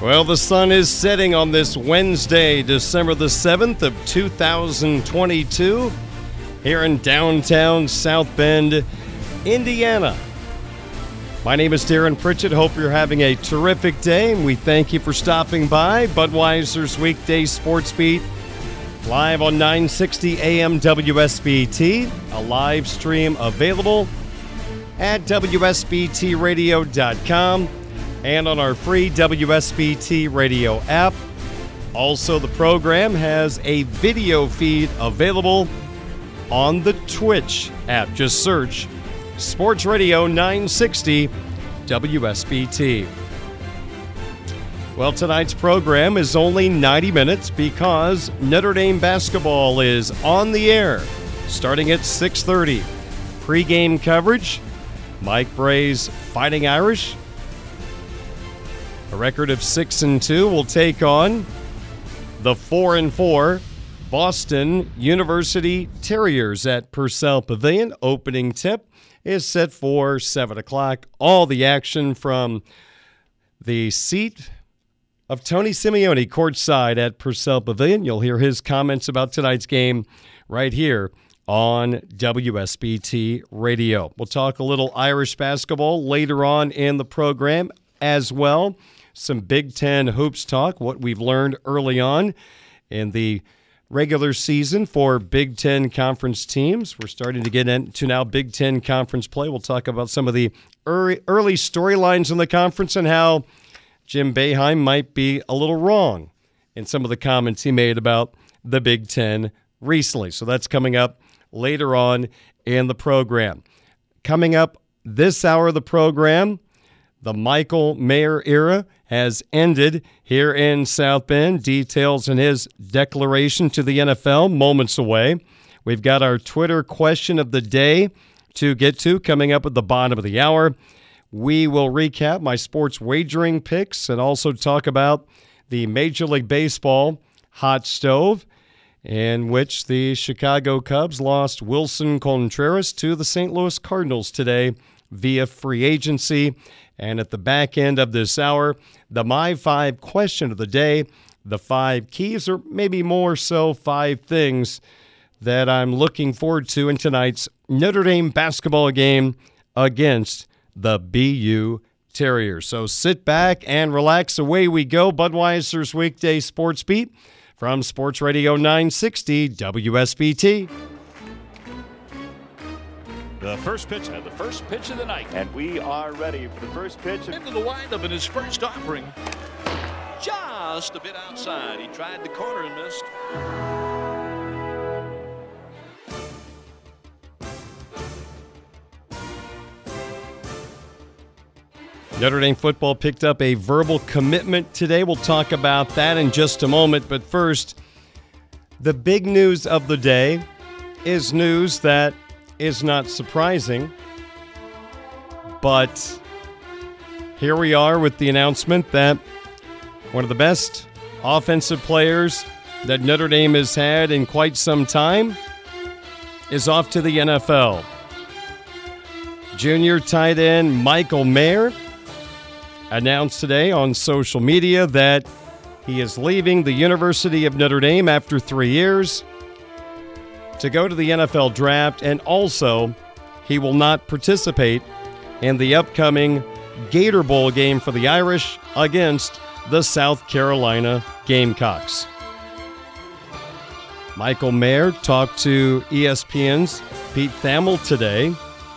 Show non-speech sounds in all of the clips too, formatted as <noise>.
Well, the sun is setting on this Wednesday, December the 7th of 2022, here in downtown South Bend, Indiana. My name is Darin Pritchett. Hope you're having a terrific day, and we thank you for stopping by Budweiser's weekday sports beat live on 960 AM WSBT. A live stream available at WSBTRadio.com and on our free WSBT radio app. Also, the program has a video feed available on the Twitch app. Just search Sports Radio 960 WSBT. Well, tonight's program is only 90 minutes because Notre Dame basketball is on the air starting at 6:30. Pre-game coverage, Mike Brey's Fighting Irish a record of 6 and 2 will take on the 4 and 4 Boston University Terriers at Purcell Pavilion. Opening tip is set for 7 o'clock. All the action from the seat of Tony Simeone courtside at Purcell Pavilion. You'll hear his comments about tonight's game right here on WSBT Radio. We'll talk a little Irish basketball later on in the program as well. Some Big Ten hoops talk, what we've learned early on in the regular season for Big Ten conference teams. We're starting to get into now Big Ten conference play. We'll talk about some of the early, early storylines in the conference and how Jim Boeheim might be a little wrong in some of the comments he made about the Big Ten recently. So that's coming up later on in the program. Coming up this hour of the program, the Michael Mayer era has ended here in South Bend. Details in his declaration to the NFL moments away. We've got our Twitter question of the day to get to coming up at the bottom of the hour. We will recap my sports wagering picks and also talk about the Major League Baseball hot stove, in which the Chicago Cubs lost Willson Contreras to the St. Louis Cardinals today via free agency. And at the back end of this hour, the My Five question of the day, the five keys, or maybe more so, five things that I'm looking forward to in tonight's Notre Dame basketball game against the BU Terriers. So sit back and relax. Away we go. Budweiser's weekday sports beat from Sports Radio 960 WSBT. The first pitch and the first pitch of the night. And we are ready for the first pitch. Into the windup in his first offering. Just a bit outside. He tried the corner and missed. Notre Dame football picked up a verbal commitment today. We'll talk about that in just a moment. But first, the big news of the day is news that is not surprising. But here we are with the announcement that one of the best offensive players that Notre Dame has had in quite some time is off to the NFL. Junior tight end Michael Mayer announced today on social media that he is leaving the University of Notre Dame after three years to go to the NFL draft, and also he will not participate in the upcoming Gator Bowl game for the Irish against the South Carolina Gamecocks. Michael Mayer talked to ESPN's Pete Thamel today,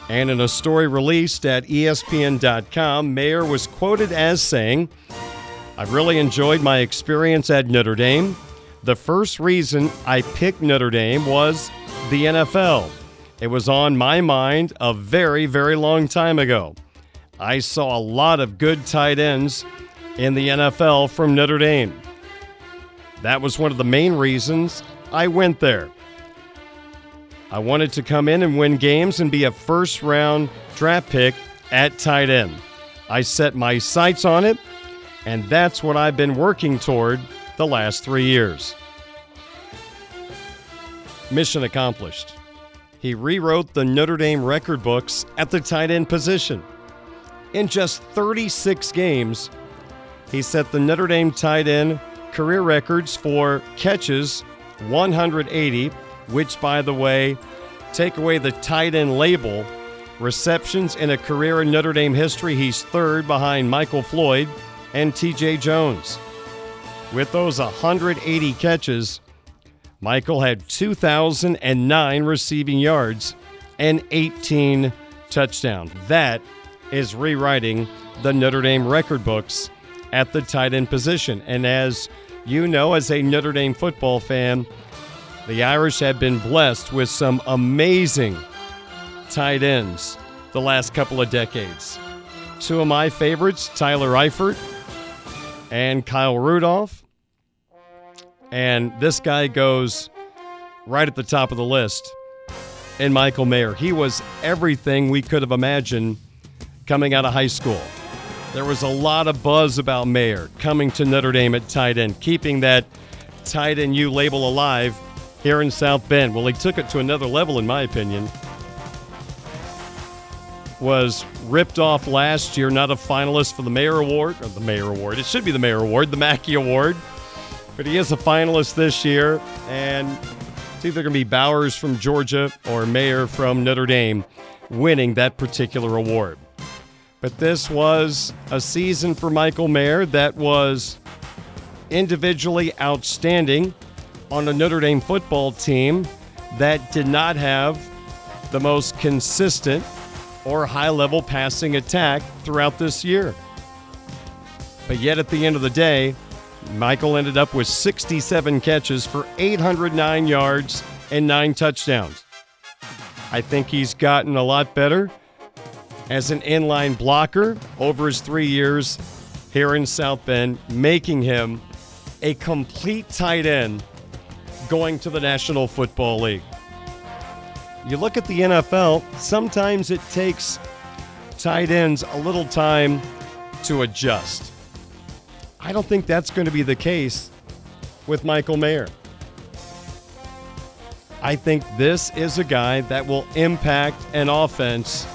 and in a story released at ESPN.com, Mayer was quoted as saying, I've really enjoyed my experience at Notre Dame. The first reason I picked Notre Dame was the NFL. It was on my mind a very, very long time ago. I saw a lot of good tight ends in the NFL from Notre Dame. That was one of the main reasons I went there. I wanted to come in and win games and be a first round draft pick at tight end. I set my sights on it, and that's what I've been working toward the last three years. Mission accomplished. He rewrote the Notre Dame record books at the tight end position. In just 36 games, he set the Notre Dame tight end career records for catches 180, which, by the way, take away the tight end label. Receptions in a career in Notre Dame history, he's third behind Michael Floyd and TJ Jones. With those 180 catches, Michael had 2,009 receiving yards and 18 touchdowns. That is rewriting the Notre Dame record books at the tight end position. And as you know, as a Notre Dame football fan, the Irish have been blessed with some amazing tight ends the last couple of decades. Two of my favorites, Tyler Eifert and Kyle Rudolph. And this guy goes right at the top of the list in Michael Mayer. He was everything we could have imagined coming out of high school. There was a lot of buzz about Mayer coming to Notre Dame at tight end, keeping that tight end U label alive here in South Bend. Well, he took it to another level, in my opinion. Was ripped off last year, not a finalist for the Mayer Award, or the Mayer Award. It should be the Mayer Award, the Mackey Award. But he is a finalist this year, and it's either going to be Bowers from Georgia or Mayer from Notre Dame winning that particular award. But this was a season for Michael Mayer that was individually outstanding on a Notre Dame football team that did not have the most consistent or high level passing attack throughout this year. But yet, at the end of the day, Michael ended up with 67 catches for 809 yards and nine touchdowns. I think he's gotten a lot better as an inline blocker over his three years here in South Bend, making him a complete tight end going to the National Football League. You look at the NFL, sometimes it takes tight ends a little time to adjust. I don't think that's going to be the case with Michael Mayer. I think this is a guy that will impact an offense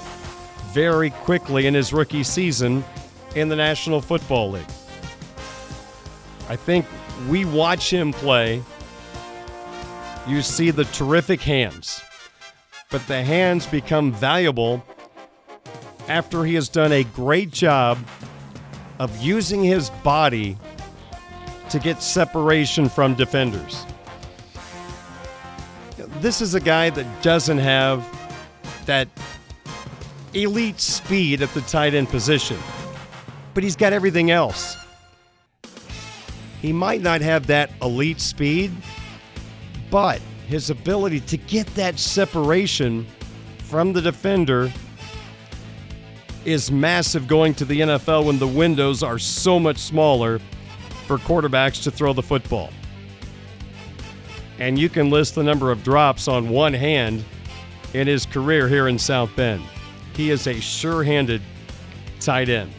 very quickly in his rookie season in the National Football League. I think we watch him play. You see the terrific hands, but the hands become valuable after he has done a great job of using his body to get separation from defenders. This is a guy that doesn't have that elite speed at the tight end position, but he's got everything else. He might not have that elite speed, but his ability to get that separation from the defender is massive going to the NFL when the windows are so much smaller for quarterbacks to throw the football. And you can list the number of drops on one hand in his career here in South Bend. He is a sure handed tight end.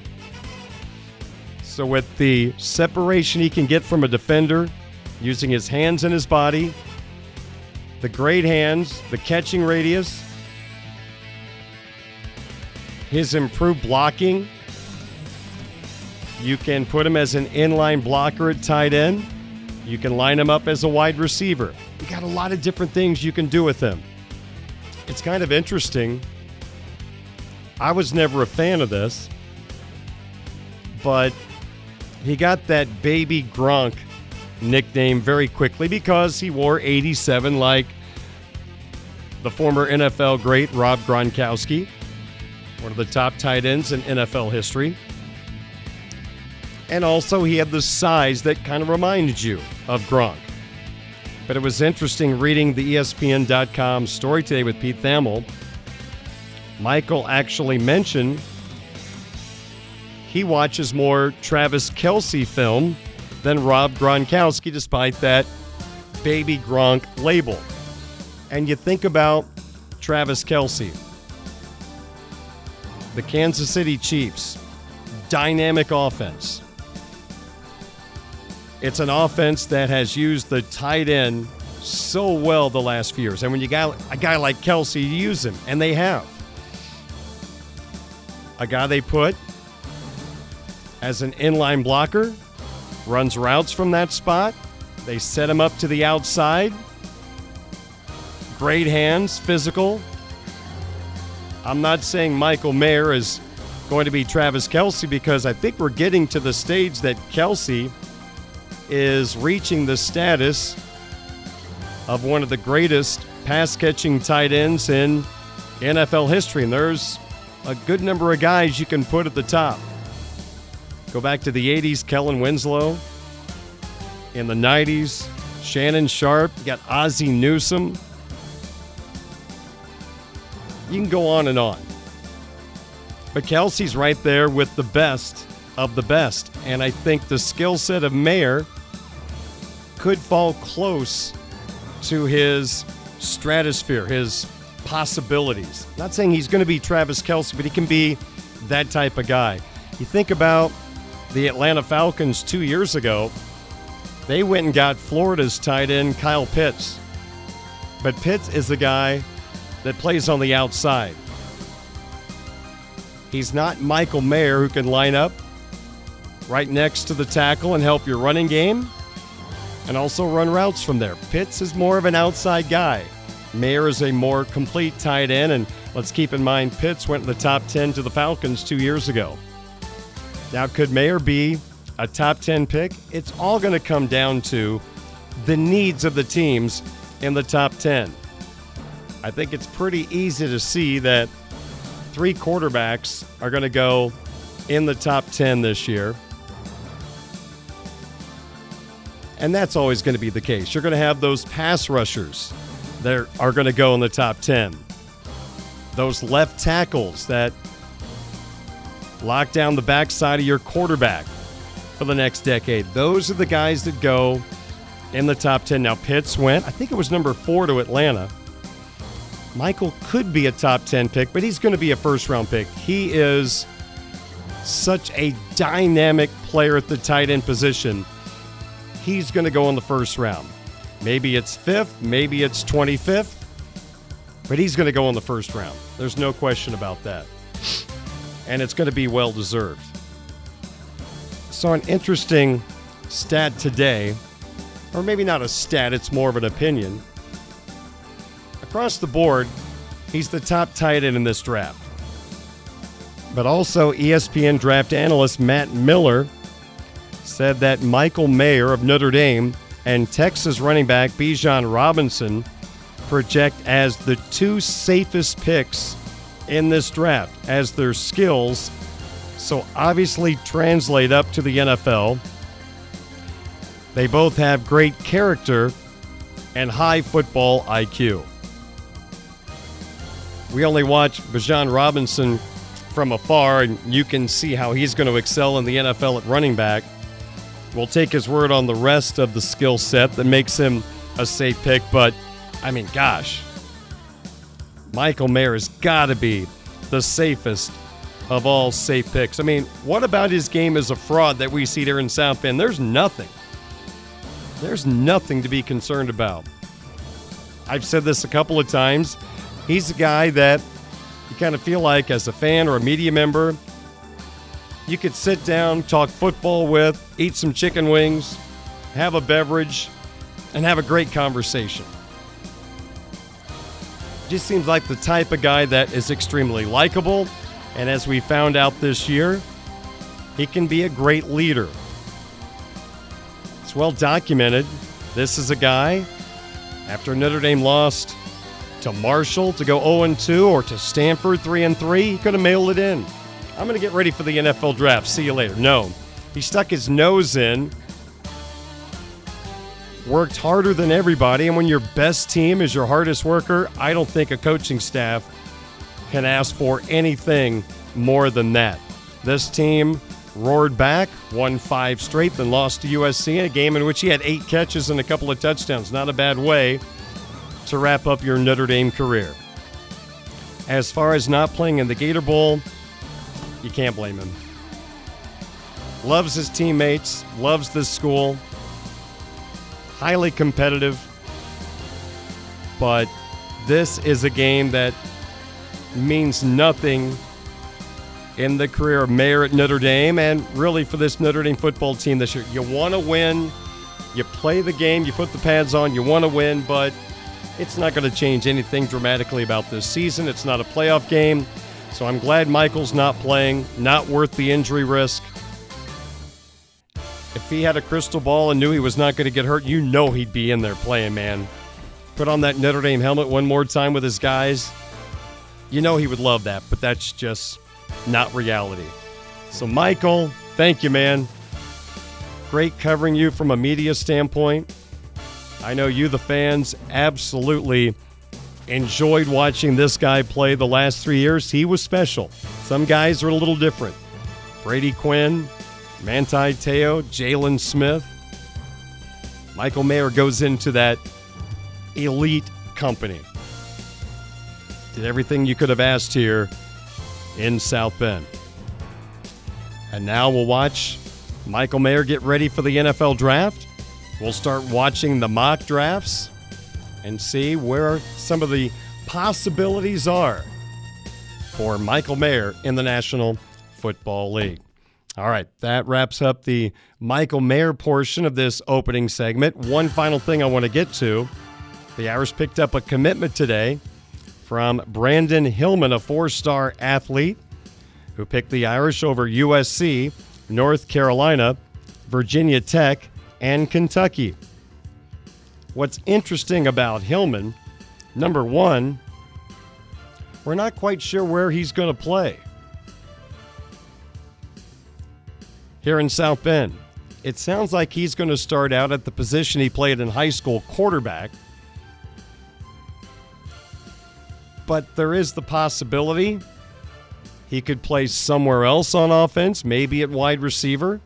So, with the separation he can get from a defender using his hands and his body, the great hands, the catching radius, his improved blocking. You can put him as an inline blocker at tight end. You can line him up as a wide receiver. You got a lot of different things you can do with him. It's kind of interesting. I was never a fan of this, but he got that baby Gronk nickname very quickly because he wore 87 like the former NFL great Rob Gronkowski, one of the top tight ends in NFL history. And also, he had the size that kind of reminded you of Gronk. But it was interesting reading the ESPN.com story today with Pete Thamel. Michael actually mentioned he watches more Travis Kelce film than Rob Gronkowski, despite that baby Gronk label. And you think about Travis Kelce, the Kansas City Chiefs, dynamic offense. It's an offense that has used the tight end so well the last few years. And when you got a guy like Kelce, you use him, and they have. A guy they put as an inline blocker, runs routes from that spot. They set him up to the outside. Great hands, physical. I'm not saying Michael Mayer is going to be Travis Kelce because I think we're getting to the stage that Kelce is reaching the status of one of the greatest pass catching tight ends in NFL history. And there's a good number of guys you can put at the top. Go back to the 80s, Kellen Winslow. In the 90s, Shannon Sharpe. You got Ozzie Newsome. You can go on and on. But Kelce's right there with the best of the best. And I think the skill set of Mayer could fall close to his stratosphere, his possibilities. Not saying he's going to be Travis Kelce, but he can be that type of guy. You think about the Atlanta Falcons two years ago, they went and got Florida's tight end, Kyle Pitts. But Pitts is the guy that plays on the outside. He's not Michael Mayer who can line up right next to the tackle and help your running game and also run routes from there. Pitts is more of an outside guy. Mayer is a more complete tight end, and let's keep in mind Pitts went in the top 10 to the Falcons two years ago. Now, could Mayer be a top 10 pick? It's all going to come down to the needs of the teams in the top 10. I think it's pretty easy to see that three quarterbacks are going to go in the top 10 this year. And that's always going to be the case. You're going to have those pass rushers that are going to go in the top 10. Those left tackles that lock down the backside of your quarterback for the next decade. Those are the guys that go in the top 10. Now, Pitts went, I think it was number four to Atlanta. Michael could be a top 10 pick, but he's going to be a first round pick. He is such a dynamic player at the tight end position. He's going to go in the first round. Maybe it's fifth, maybe it's 25th, but he's going to go in the first round. There's no question about that and it's going to be well deserved. So, an interesting stat today, or maybe not a stat, it's more of an opinion. Across the board, he's the top tight end in this draft. But also, ESPN draft analyst Matt Miller said that Michael Mayer of Notre Dame and Texas running back Bijan Robinson project as the two safest picks in this draft as their skills so obviously translate up to the NFL. They both have great character and high football IQ. We only watch Bijan Robinson from afar, and you can see how he's going to excel in the NFL at running back. We'll take his word on the rest of the skill set that makes him a safe pick, but I mean, gosh, Michael Mayer has got to be the safest of all safe picks. I mean, what about his game as a fraud that we see there in South Bend? There's nothing. There's nothing to be concerned about. I've said this a couple of times. He's a guy that you kind of feel like, as a fan or a media member, you could sit down, talk football with, eat some chicken wings, have a beverage, and have a great conversation. Just seems like the type of guy that is extremely likable, and as we found out this year, he can be a great leader. It's well documented. This is a guy, after Notre Dame lost to Marshall to go 0 2 or to Stanford 3 3, he could have mailed it in. I'm going to get ready for the NFL draft. See you later. No. He stuck his nose in, worked harder than everybody, and when your best team is your hardest worker, I don't think a coaching staff can ask for anything more than that. This team roared back, won five straight, then lost to USC in a game in which he had eight catches and a couple of touchdowns. Not a bad way to wrap up your Notre Dame career. As far as not playing in the Gator Bowl, you can't blame him. Loves his teammates, loves this school, highly competitive, but this is a game that means nothing in the career of Mayer at Notre Dame and really for this Notre Dame football team this year. You want to win, you play the game, you put the pads on, you want to win, but it's not going to change anything dramatically about this season. It's not a playoff game. So I'm glad Michael's not playing, not worth the injury risk. If he had a crystal ball and knew he was not going to get hurt, you know he'd be in there playing, man. Put on that Notre Dame helmet one more time with his guys. You know he would love that, but that's just not reality. So, Michael, thank you, man. Great covering you from a media standpoint. I know you, the fans, absolutely enjoyed watching this guy play the last three years. He was special. Some guys are a little different. Brady Quinn, Manti Te'o, Jaylon Smith. Michael Mayer goes into that elite company. Did everything you could have asked here in South Bend. And now we'll watch Michael Mayer get ready for the NFL draft. We'll start watching the mock drafts and see where some of the possibilities are for Michael Mayer in the National Football League. All right, that wraps up the Michael Mayer portion of this opening segment. One final thing I want to get to the Irish picked up a commitment today from Brandyn Hillman, a four star athlete who picked the Irish over USC, North Carolina, Virginia Tech, and Kentucky. What's interesting about Hillman, number one, we're not quite sure where he's going to play. Here in South Bend, it sounds like he's going to start out at the position he played in high school, quarterback. but there is the possibility he could play somewhere else on offense, maybe at wide receiver.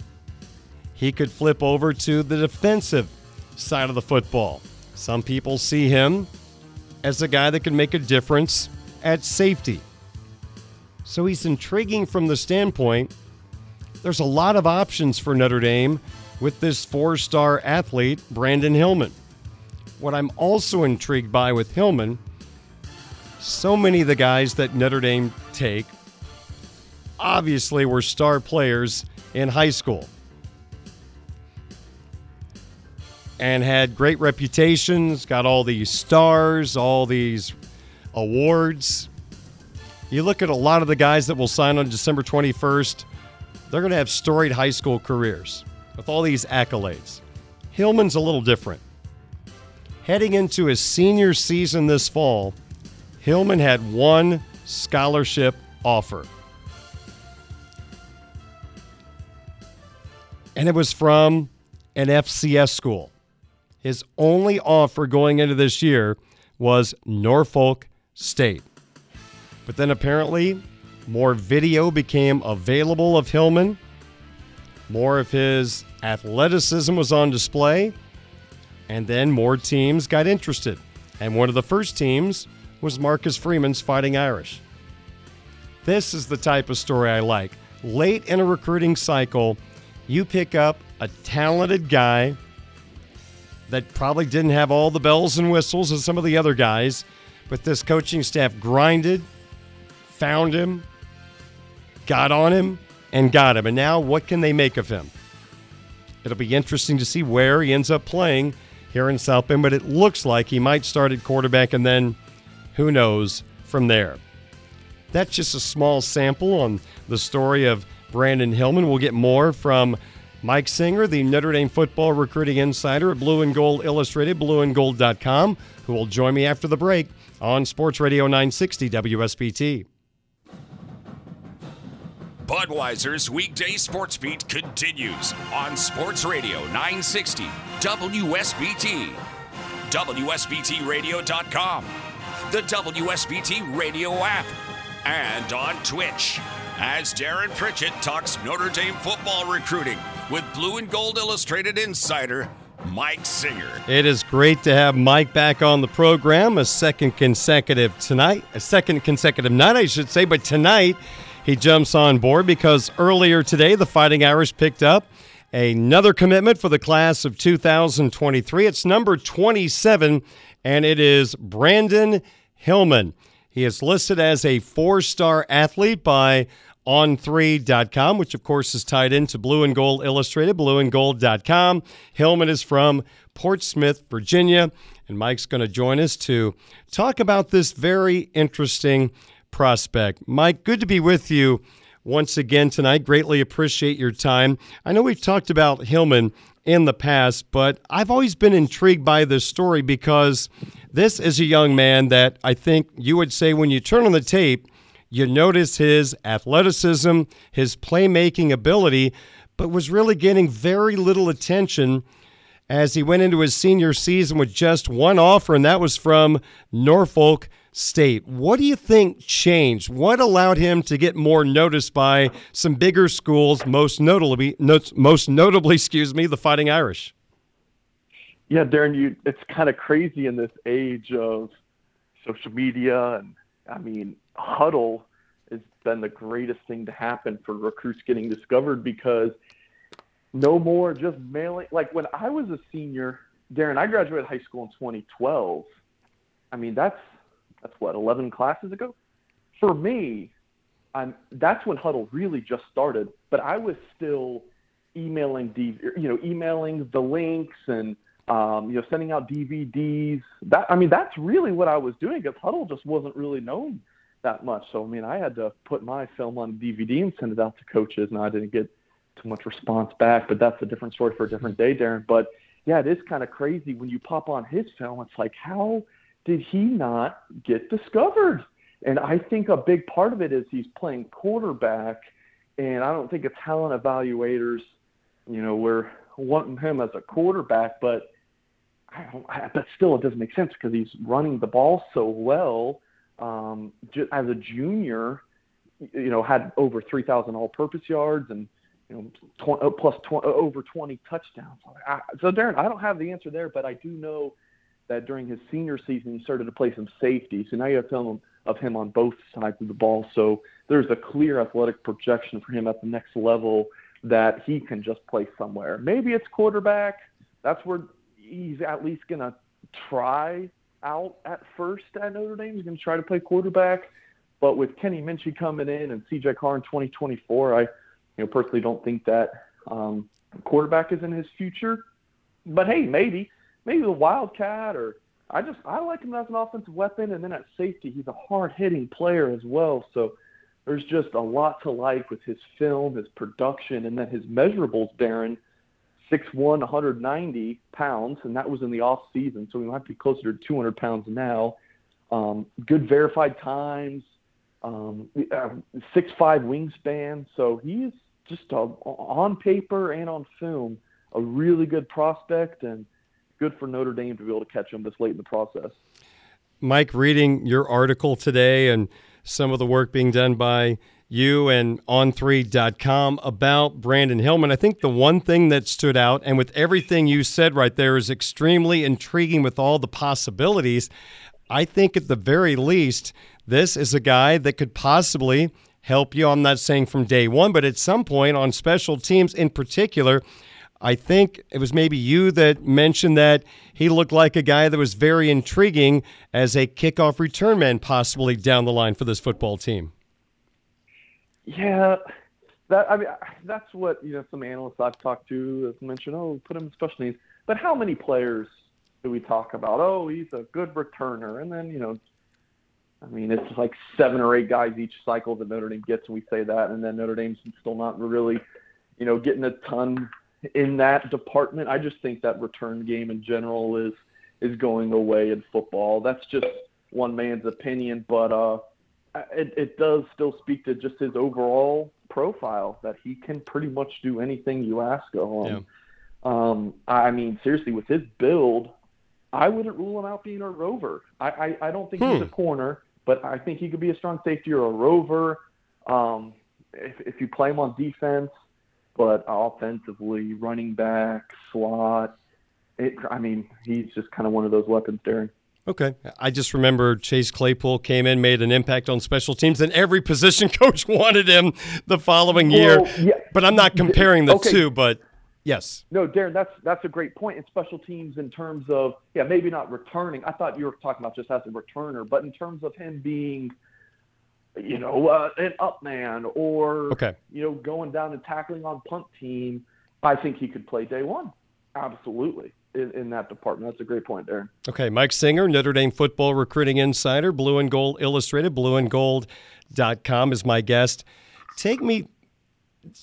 He could flip over to the defensive side of the football. Some people see him as a guy that can make a difference at safety. So he's intriguing from the standpoint there's a lot of options for Notre Dame with this four star athlete, Brandyn Hillman. What I'm also intrigued by with Hillman so many of the guys that Notre Dame take obviously were star players in high school and had great reputations, got all these stars, all these awards. You look at a lot of the guys that will sign on December 21st, they're going to have storied high school careers with all these accolades. Hillman's a little different. Heading into his senior season this fall, Hillman had one scholarship offer. And it was from an FCS school. His only offer going into this year was Norfolk State. But then apparently, more video became available of Hillman. More of his athleticism was on display. And then more teams got interested. And one of the first teams was Marcus Freeman's Fighting Irish. This is the type of story I like. Late in a recruiting cycle, you pick up a talented guy that probably didn't have all the bells and whistles as some of the other guys, but this coaching staff grinded, found him, got on him, and got him. And now, what can they make of him? It'll be interesting to see where he ends up playing here in South Bend, but it looks like he might start at quarterback and then who knows from there. That's just a small sample on the story of Brandyn Hillman. We'll get more from Mike Singer, the Notre Dame football recruiting insider at Blue and Gold Illustrated, blueandgold.com, who will join me after the break on Sports Radio 960 WSBT. Budweiser's weekday sports beat continues on Sports Radio 960 WSBT, WSBTRadio.com, the WSBT Radio app, and on Twitch as Darin Pritchett talks Notre Dame football recruiting with Blue and Gold Illustrated insider Mike Singer. It is great to have Mike back on the program, a second consecutive tonight, a second consecutive night, I should say, but tonight he jumps on board because earlier today the Fighting Irish picked up another commitment for the class of 2023. It's number 27, and it is Brandyn Hillman. He is listed as a four star athlete by on3.com, which of course is tied into Blue and Gold Illustrated, blueandgold.com. Hillman is from Portsmouth, Virginia, and Mike's going to join us to talk about this very interesting prospect. Mike, good to be with you once again tonight. Greatly appreciate your time. I know we've talked about Hillman in the past, but I've always been intrigued by this story because this is a young man that I think you would say when you turn on the tape, you notice his athleticism, his playmaking ability, but was really getting very little attention as he went into his senior season with just one offer, and that was from Norfolk State. What do you think changed? What allowed him to get more noticed by some bigger schools, most notably, most notably, <laughs> excuse me, the Fighting Irish? Yeah, Darin, you it's kind of crazy in this age of social media, and I mean, Hudl has been the greatest thing to happen for recruits getting discovered because no more just mailing. Like when I was a senior, Darin, I graduated high school in 2012. I mean, that's that's what 11 classes ago. For me, I'm that's when Hudl really just started. But I was still emailing, DV, you know, emailing the links and um, you know, sending out DVDs. That I mean, that's really what I was doing because Hudl just wasn't really known that much. So I mean, I had to put my film on DVD and send it out to coaches, and I didn't get too much response back. But that's a different story for a different day, Darin. But yeah, it is kind of crazy when you pop on his film. It's like how did he not get discovered? And I think a big part of it is he's playing quarterback, and I don't think it's talent evaluators, you know, we're wanting him as a quarterback, but I don't, I, but still it doesn't make sense because he's running the ball so well. Um, just as a junior, you know, had over 3,000 all-purpose yards and you know, 20, uh, plus 20, uh, over 20 touchdowns. So, Darin, I don't have the answer there, but I do know that during his senior season he started to play some safety. So now you have film of him on both sides of the ball. So there's a clear athletic projection for him at the next level that he can just play somewhere. Maybe it's quarterback. That's where he's at least going to try out at first at Notre Dame. He's going to try to play quarterback. But with Kenny Minchey coming in and CJ Carr in 2024, I you know personally don't think that um, quarterback is in his future. But hey, maybe maybe the Wildcat or I just I like him as an offensive weapon, and then at safety he's a hard hitting player as well. So there's just a lot to like with his film, his production, and then his measurables. Darin, 6'1", 190 pounds, and that was in the off season, so he might be closer to 200 pounds now. Um, good verified times, um, uh, six five wingspan. So he's just a, on paper and on film a really good prospect and good for Notre Dame to be able to catch them this late in the process. Mike, reading your article today and some of the work being done by you and on3.com about Brandyn Hillman. I think the one thing that stood out, and with everything you said right there, is extremely intriguing with all the possibilities. I think at the very least, this is a guy that could possibly help you. I'm not saying from day one, but at some point on special teams in particular, I think it was maybe you that mentioned that he looked like a guy that was very intriguing as a kickoff return man, possibly down the line for this football team. Yeah, that I mean that's what you know some analysts I've talked to have mentioned. Oh, put him in special needs. But how many players do we talk about? Oh, he's a good returner, and then you know, I mean, it's like seven or eight guys each cycle that Notre Dame gets, and we say that, and then Notre Dame's still not really, you know, getting a ton in that department. I just think that return game in general is is going away in football. That's just one man's opinion, but uh, it, it does still speak to just his overall profile that he can pretty much do anything you ask of him. Yeah. Um, I mean, seriously, with his build, I wouldn't rule him out being a rover. I, I, I don't think hmm. he's a corner, but I think he could be a strong safety or a rover. Um, if, if you play him on defense, but offensively, running back, slot, it, I mean, he's just kind of one of those weapons, Darin. Okay. I just remember Chase Claypool came in, made an impact on special teams, and every position <laughs> coach wanted him the following year. Well, yeah. But I'm not comparing the okay. two, but yes. No, Darin, that's that's a great point. In special teams, in terms of yeah, maybe not returning. I thought you were talking about just as a returner, but in terms of him being, you know, uh, an up man or okay. you know, going down and tackling on punt team, I think he could play day one. Absolutely in, in that department. That's a great point, there. Okay, Mike Singer, Notre Dame football recruiting insider, Blue and Gold Illustrated, blue and blueandgold.com is my guest. Take me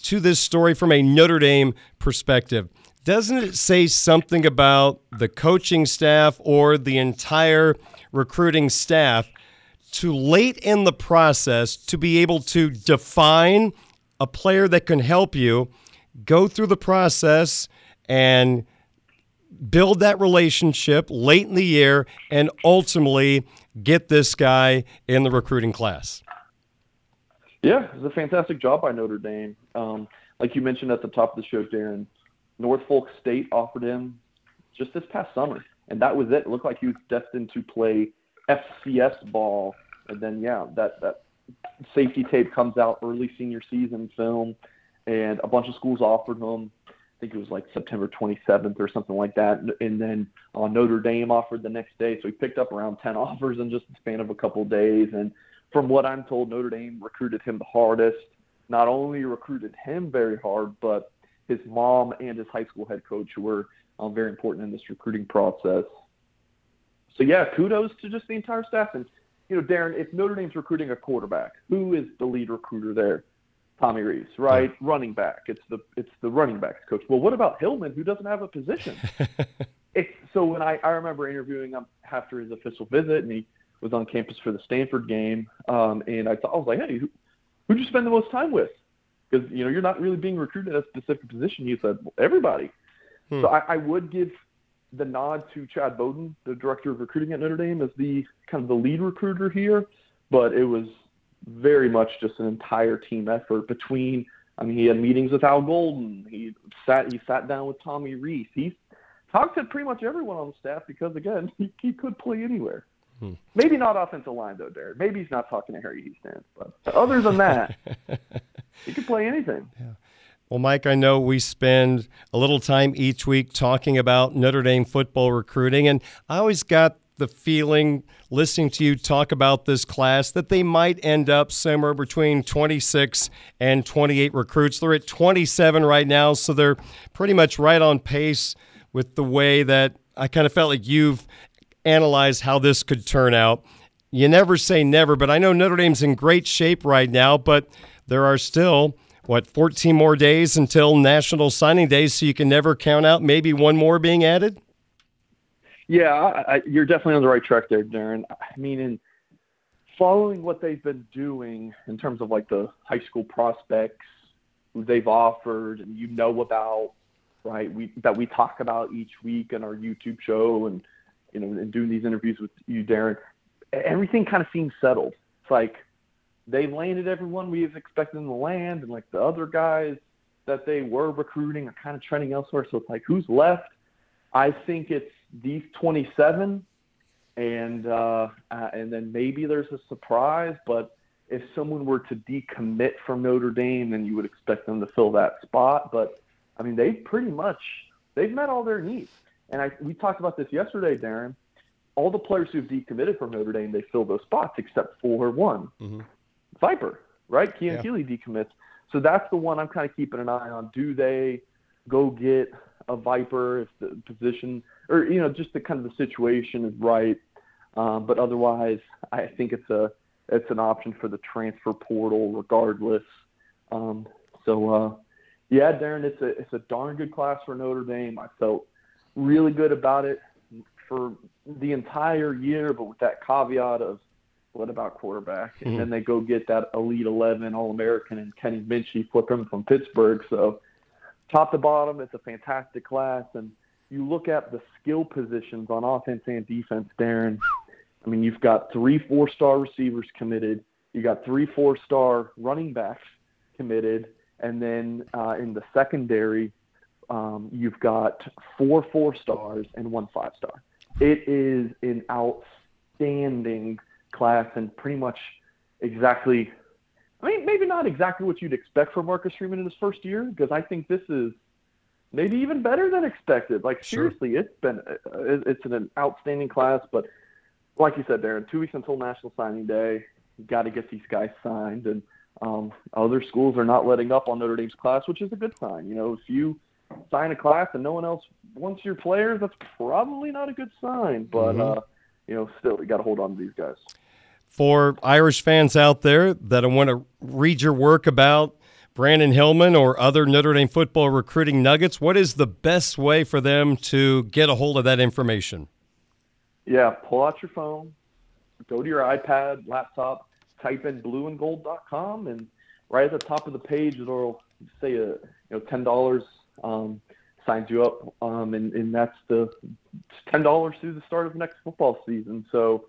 to this story from a Notre Dame perspective. Doesn't it say something about the coaching staff or the entire recruiting staff to late in the process to be able to define a player that can help you go through the process and build that relationship late in the year and ultimately get this guy in the recruiting class? Yeah, it's a fantastic job by Notre Dame. Um, like you mentioned at the top of the show, Darin, Norfolk State offered him just this past summer, and that was it. It looked like he was destined to play FCS ball, and then yeah, that that safety tape comes out early senior season film, and a bunch of schools offered him. I think it was like September 27th or something like that. And then uh, Notre Dame offered the next day. So he picked up around 10 <laughs> offers in just the span of a couple of days. And from what I'm told, Notre Dame recruited him the hardest. Not only recruited him very hard, but his mom and his high school head coach were um, very important in this recruiting process. So yeah, kudos to just the entire staff. And you know, Darin, if Notre Dame's recruiting a quarterback, who is the lead recruiter there? Tommy Rees, right? Yeah. Running back. It's the it's the running backs coach. Well, what about Hillman, who doesn't have a position? <laughs> it's, so when I, I remember interviewing him after his official visit, and he was on campus for the Stanford game, um, and I thought I was like, hey, who who'd you spend the most time with? Because you know you're not really being recruited at a specific position. He said well, everybody. Hmm. So I, I would give the nod to Chad Bowden, the director of recruiting at Notre Dame, as the kind of the lead recruiter here. But it was very much just an entire team effort between. I mean, he had meetings with Al Golden. He sat he sat down with Tommy Rees. He talked to pretty much everyone on the staff because again, <laughs> he, he could play anywhere. Hmm. Maybe not offensive line though, Derek. Maybe he's not talking to Harry Hiestand, but other than that, <laughs> he could play anything. Yeah. Well, Mike, I know we spend a little time each week talking about Notre Dame football recruiting, and I always got the feeling listening to you talk about this class that they might end up somewhere between 26 and 28 recruits. They're at 27 right now, so they're pretty much right on pace with the way that I kind of felt like you've analyzed how this could turn out. You never say never, but I know Notre Dame's in great shape right now, but there are still what 14 more days until National Signing Day, so you can never count out maybe one more being added. Yeah, I, I, you're definitely on the right track there, Darin. I mean, in following what they've been doing in terms of like the high school prospects who they've offered and you know about, right? We that we talk about each week in our YouTube show and you know and doing these interviews with you, Darin. Everything kind of seems settled. It's like they landed everyone we have expected them to land, and like the other guys that they were recruiting are kind of trending elsewhere. So it's like who's left? I think it's these 27, and uh, uh, and then maybe there's a surprise. But if someone were to decommit from Notre Dame, then you would expect them to fill that spot. But I mean, they've pretty much they've met all their needs. And I we talked about this yesterday, Darin. All the players who've decommitted from Notre Dame, they fill those spots except for one, mm-hmm. Viper, right? Keon yeah. Keeley decommits. So that's the one I'm kind of keeping an eye on. Do they go get a Viper if the position, or you know, just the kind of the situation is right? Um, but otherwise, I think it's a it's an option for the transfer portal regardless. Um, so uh, yeah, Darin, it's a it's a darn good class for Notre Dame. I felt really good about it for the entire year, but with that caveat of what about quarterback? And mm-hmm. then they go get that Elite 11 All American and Kenny Minchey, flip him from Pittsburgh. So, top to bottom, it's a fantastic class. And you look at the skill positions on offense and defense, Darin. I mean, you've got three four star receivers committed, you got three four star running backs committed, and then uh, in the secondary, um, you've got four four stars and one five star. It is an outstanding class and pretty much exactly, I mean, maybe not exactly what you'd expect from Marcus Freeman in his first year, because I think this is maybe even better than expected. Like seriously, sure. it's been it's an outstanding class, but like you said, Darin, two weeks until National Signing Day, you got to get these guys signed, and um, other schools are not letting up on Notre Dame's class, which is a good sign. You know, if you sign a class and no one else wants your players, that's probably not a good sign. But mm-hmm. uh, you know, still, we got to hold on to these guys. For Irish fans out there that want to read your work about Brandyn Hillman or other Notre Dame football recruiting nuggets, what is the best way for them to get a hold of that information? Yeah, pull out your phone, go to your iPad, laptop, type in blueandgold.com, and right at the top of the page, it'll say a uh, you know ten dollars um, signs you up, um, and, and that's the ten dollars through the start of next football season. So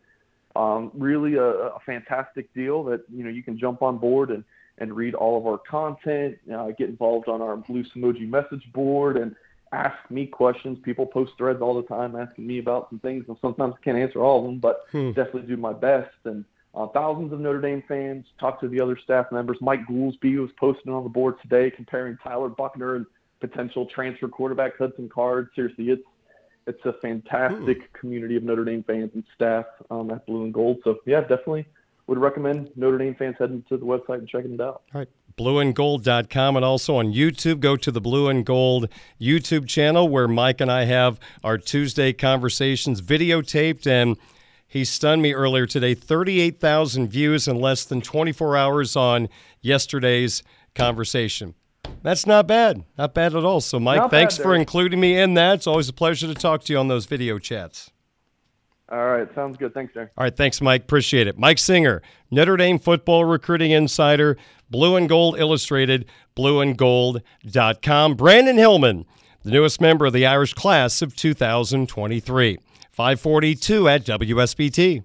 um, really a, a, fantastic deal that you know you can jump on board and and read all of our content, uh, get involved on our Blue Emoji message board, and ask me questions. People post threads all the time asking me about some things, and sometimes I can't answer all of them, but hmm. definitely do my best. And uh, thousands of Notre Dame fans talk to the other staff members. Mike Goolsby was posting on the board today comparing Tyler Buchner and potential transfer quarterback Hudson Card. Seriously, it's it's a fantastic hmm. community of Notre Dame fans and staff um, at Blue and Gold. So yeah, definitely would recommend Notre Dame fans heading to the website and checking it out. All right. Blueandgold.com and also on YouTube. Go to the Blue and Gold YouTube channel where Mike and I have our Tuesday conversations videotaped and he stunned me earlier today. 38,000 views in less than 24 hours on yesterday's conversation. That's not bad. Not bad at all. So, Mike, not thanks for including me in that. It's always a pleasure to talk to you on those video chats. All right. Sounds good. Thanks, Darin. All right. Thanks, Mike. Appreciate it. Mike Singer, Notre Dame football recruiting insider, Blue and Gold Illustrated, blueandgold.com. Brandyn Hillman, the newest member of the Irish class of 2023. 542 at WSBT.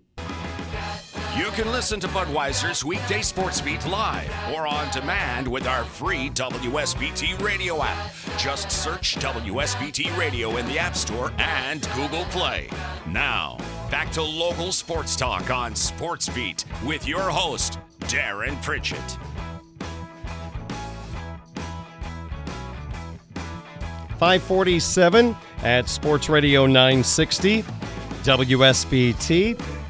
You can listen to Budweiser's weekday sports beat live or on demand with our free WSBT radio app. Just search WSBT Radio in the App Store and Google Play. Now, back to local sports talk on Sports Beat with your host, Darin Pritchett. 547 at Sports Radio 960, WSBT.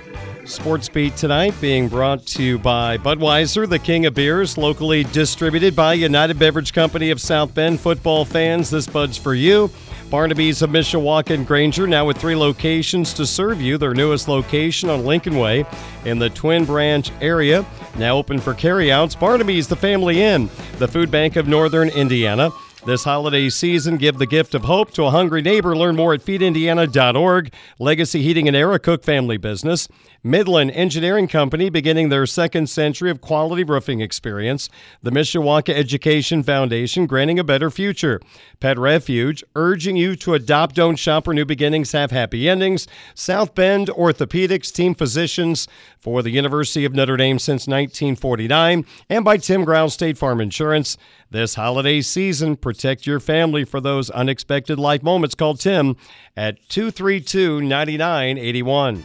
Sports Beat tonight being brought to you by Budweiser, the king of beers, locally distributed by United Beverage Company of South Bend. Football fans, this Bud's for you. Barnaby's of Mishawaka and Granger, now with three locations to serve you. Their newest location on Lincoln Way in the Twin Branch area, now open for carryouts. Barnaby's, the family inn, the food bank of Northern Indiana. This holiday season, give the gift of hope to a hungry neighbor. Learn more at feedindiana.org. Legacy Heating and Air, a Cook family business. Midland Engineering Company beginning their second century of quality roofing experience. The Mishawaka Education Foundation granting a better future. Pet Refuge urging you to adopt, don't shop, or new beginnings have happy endings. South Bend Orthopedics Team Physicians for the University of Notre Dame since 1949. And by Tim Growl State Farm Insurance. This holiday season, protect your family for those unexpected life moments. Call Tim at 232 9981.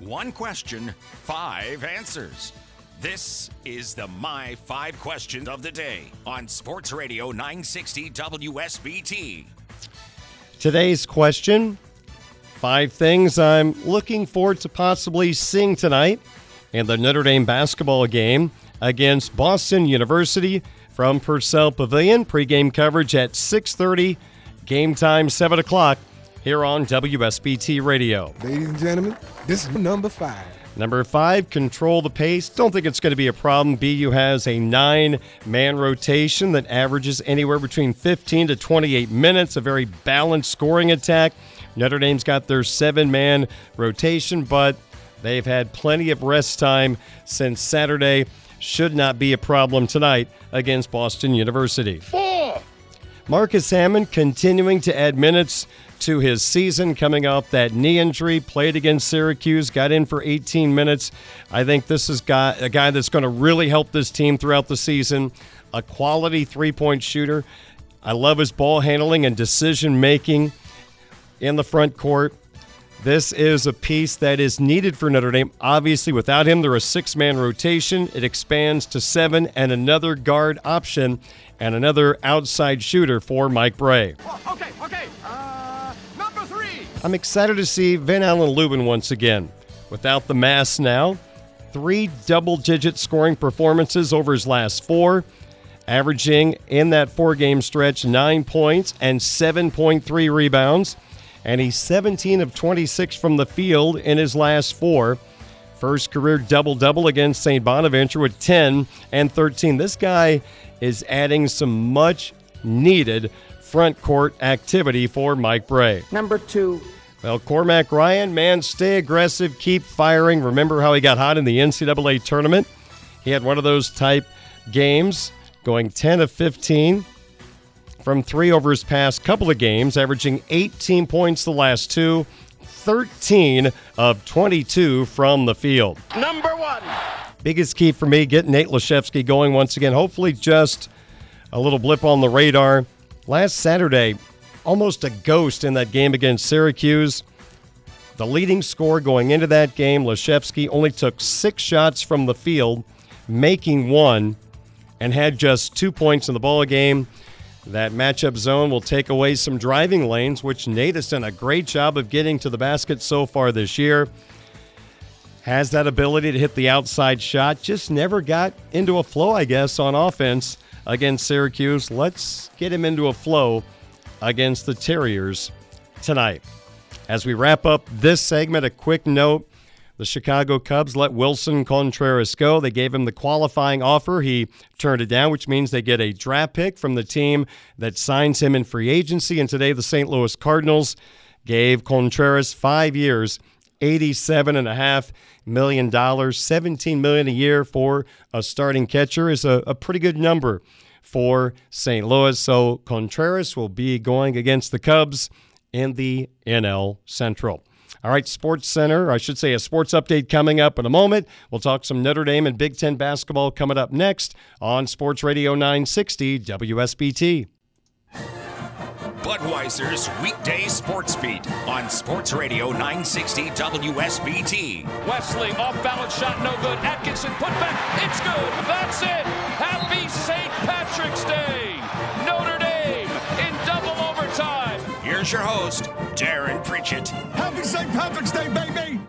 One question, five answers. This is the My Five Questions of the Day on Sports Radio 960 WSBT. Today's question Five things I'm looking forward to possibly seeing tonight in the Notre Dame basketball game against Boston University from Purcell Pavilion. Pregame coverage at 6:30. Game time 7 o'clock here on WSBT Radio. Ladies and gentlemen, this is number five. Number five, control the pace. Don't think it's going to be a problem. BU has a nine man rotation that averages anywhere between 15 to 28 minutes, a very balanced scoring attack. Notre Dame's got their seven man rotation, but they've had plenty of rest time since Saturday. Should not be a problem tonight against Boston University. Four. Marcus Hammond continuing to add minutes to his season coming off that knee injury, played against Syracuse, got in for 18 minutes. I think this is got a guy that's going to really help this team throughout the season. A quality three point shooter. I love his ball handling and decision making in the front court. This is a piece that is needed for Notre Dame. Obviously, without him, they're a six man rotation. It expands to seven and another guard option and another outside shooter for Mike Brey. Okay, okay. Uh, number three. I'm excited to see Ven-Allen Lubin once again. Without the mass now, three double digit scoring performances over his last four, averaging in that four game stretch nine points and 7.3 rebounds. And he's 17 of 26 from the field in his last four. First career double double against St. Bonaventure with 10 and 13. This guy is adding some much needed front court activity for Mike Brey. Number two. Well, Cormac Ryan, man, stay aggressive, keep firing. Remember how he got hot in the NCAA tournament? He had one of those type games, going 10 of 15 from three over his past couple of games, averaging 18 points the last two, 13 of 22 from the field. Number one. Biggest key for me, getting Nate Laszewski going once again. Hopefully, just a little blip on the radar. Last Saturday, almost a ghost in that game against Syracuse. The leading scorer going into that game, Laszewski, only took six shots from the field, making one, and had just two points in the ball game. That matchup zone will take away some driving lanes, which Nate has done a great job of getting to the basket so far this year. Has that ability to hit the outside shot, just never got into a flow, I guess, on offense against Syracuse. Let's get him into a flow against the Terriers tonight. As we wrap up this segment, a quick note. The Chicago Cubs let Willson Contreras go. They gave him the qualifying offer. He turned it down, which means they get a draft pick from the team that signs him in free agency. And today, the St. Louis Cardinals gave Contreras five years, $87.5 million, 17 million a year for a starting catcher is a, a pretty good number for St. Louis. So Contreras will be going against the Cubs in the NL Central. All right, Sports Center, I should say a sports update coming up in a moment. We'll talk some Notre Dame and Big Ten basketball coming up next on Sports Radio 960 WSBT. Budweiser's weekday sports beat on Sports Radio 960 WSBT. Wesley off balance shot, no good. Atkinson put back, it's good. That's it. Happy St. Patrick's Day. Overtime. Here's your host, Darin Pritchett. Happy St. Patrick's Day, baby.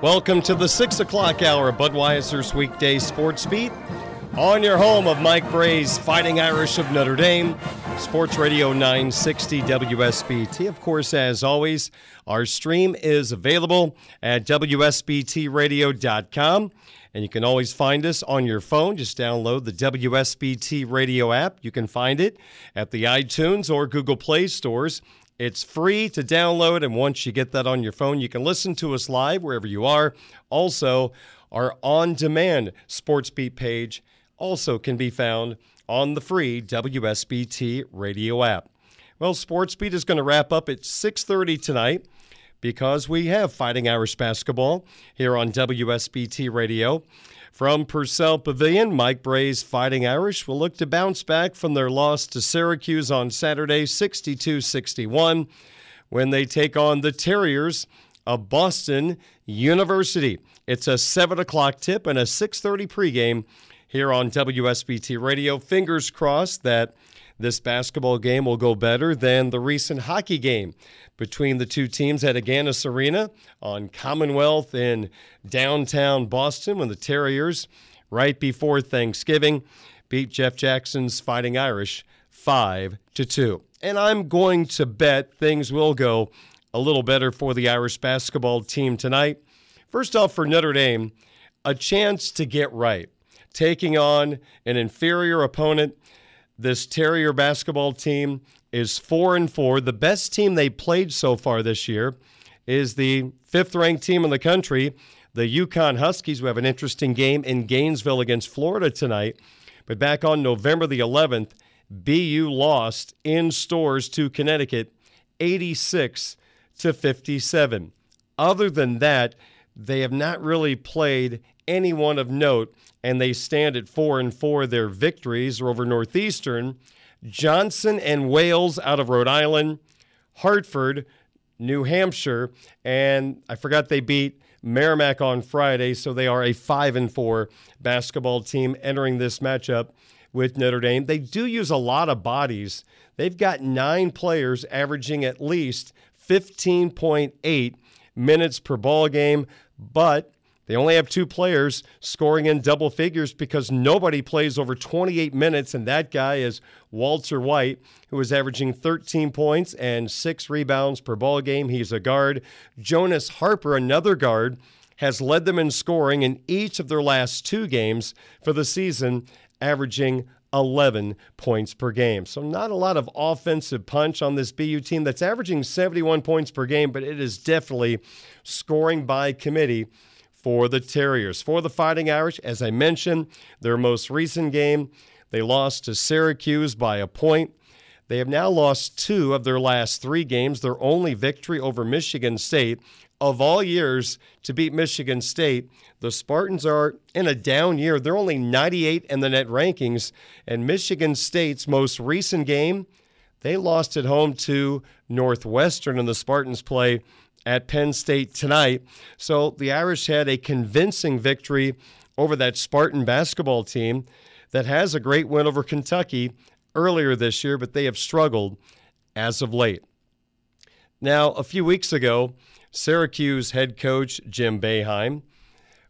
Welcome to the 6 o'clock hour of Budweiser's weekday sports beat on your home of Mike Brey's Fighting Irish of Notre Dame, Sports Radio 960 WSBT. Of course, as always, our stream is available at WSBTradio.com. And you can always find us on your phone. Just download the WSBT radio app. You can find it at the iTunes or Google Play stores. It's free to download, and once you get that on your phone, you can listen to us live wherever you are. Also, our on demand Sports Beat page also can be found on the free WSBT radio app. Well, Sports Beat is going to wrap up at 6:30 tonight because we have Fighting Irish basketball here on WSBT Radio. From Purcell Pavilion, Mike Brey's Fighting Irish will look to bounce back from their loss to Syracuse on Saturday, 62 61, when they take on the Terriers of Boston University. It's a 7 o'clock tip and a 6.30 pregame here on WSBT Radio. Fingers crossed that this basketball game will go better than the recent hockey game between the two teams at Agganis Arena on Commonwealth in downtown Boston when the Terriers, right before Thanksgiving, beat Jeff Jackson's Fighting Irish 5 to 2. And I'm going to bet things will go a little better for the Irish basketball team tonight. First off, for Notre Dame, a chance to get right, taking on an inferior opponent. This Terrier basketball team is four and four. The best team they played so far this year is the fifth ranked team in the country, the UConn Huskies, We have an interesting game in Gainesville against Florida tonight. But back on November the 11th, BU lost in Storrs to Connecticut 86 to 57. Other than that, they have not really played anyone of note, and they stand at four and four. Their victories are over Northeastern, Johnson and Wales out of Rhode Island, Hartford, New Hampshire, and I forgot they beat Merrimack on Friday, so they are a five and four basketball team entering this matchup with Notre Dame. They do use a lot of bodies. They've got nine players averaging at least 15.8 minutes per ball game but they only have two players scoring in double figures because nobody plays over 28 minutes, and that guy is Walter Whyte, who is averaging 13 points and six rebounds per ball game. He's a guard. Jonas Harper, another guard, has led them in scoring in each of their last two games for the season, averaging 11 points per game. So, not a lot of offensive punch on this BU team that's averaging 71 points per game, but it is definitely scoring by committee for the Terriers. For the Fighting Irish, as I mentioned, their most recent game, they lost to Syracuse by a point. They have now lost two of their last three games. Their only victory over Michigan State of all years to beat Michigan State. The Spartans are in a down year. They're only 98 in the net rankings. And Michigan State's most recent game, they lost at home to Northwestern, and the Spartans play at Penn State tonight. So the Irish had a convincing victory over that Spartan basketball team that has a great win over Kentucky earlier this year, but they have struggled as of late. Now, a few weeks ago, Syracuse head coach Jim Boeheim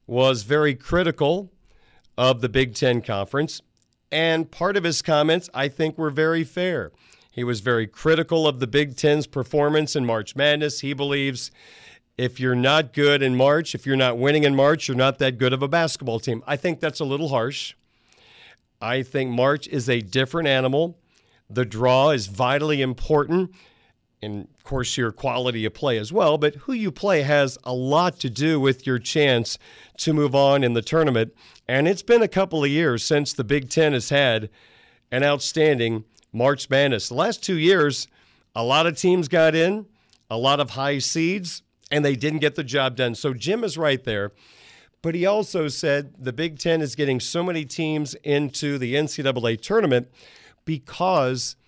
was very critical of the Big Ten Conference, and part of his comments I think were very fair. He was very critical of the Big Ten's performance in March Madness. He believes if you're not good in March, if you're not winning in March, you're not that good of a basketball team. I think that's a little harsh. I think March is a different animal. The draw is vitally important and of course your quality of play as well, but who you play has a lot to do with your chance to move on in the tournament. And it's been a couple of years since the Big Ten has had an outstanding March Madness. The last two years, a lot of teams got in, a lot of high seeds, and they didn't get the job done. So Jim is right there. But he also said the Big Ten is getting so many teams into the NCAA tournament because –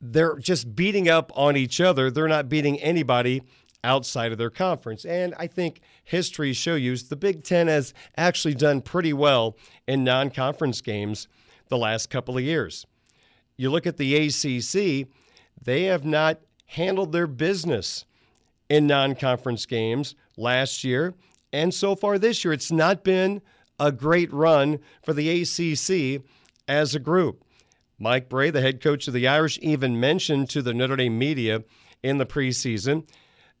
they're just beating up on each other. They're not beating anybody outside of their conference. And I think history shows you the Big Ten has actually done pretty well in non conference games the last couple of years. You look at the ACC, they have not handled their business in non conference games last year. And so far this year, it's not been a great run for the ACC as a group. Mike Brey, the head coach of the Irish, even mentioned to the Notre Dame media in the preseason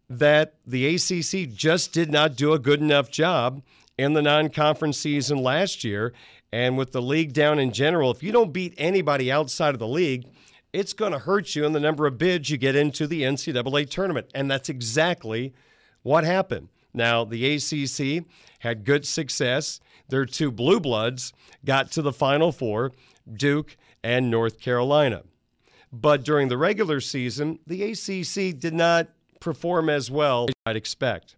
that the ACC just did not do a good enough job in the non conference season last year. And with the league down in general, if you don't beat anybody outside of the league, it's going to hurt you in the number of bids you get into the NCAA tournament. And that's exactly what happened. Now, the ACC had good success. Their two blue bloods got to the Final Four Duke and North Carolina. But during the regular season, the ACC did not perform as well as I'd expect.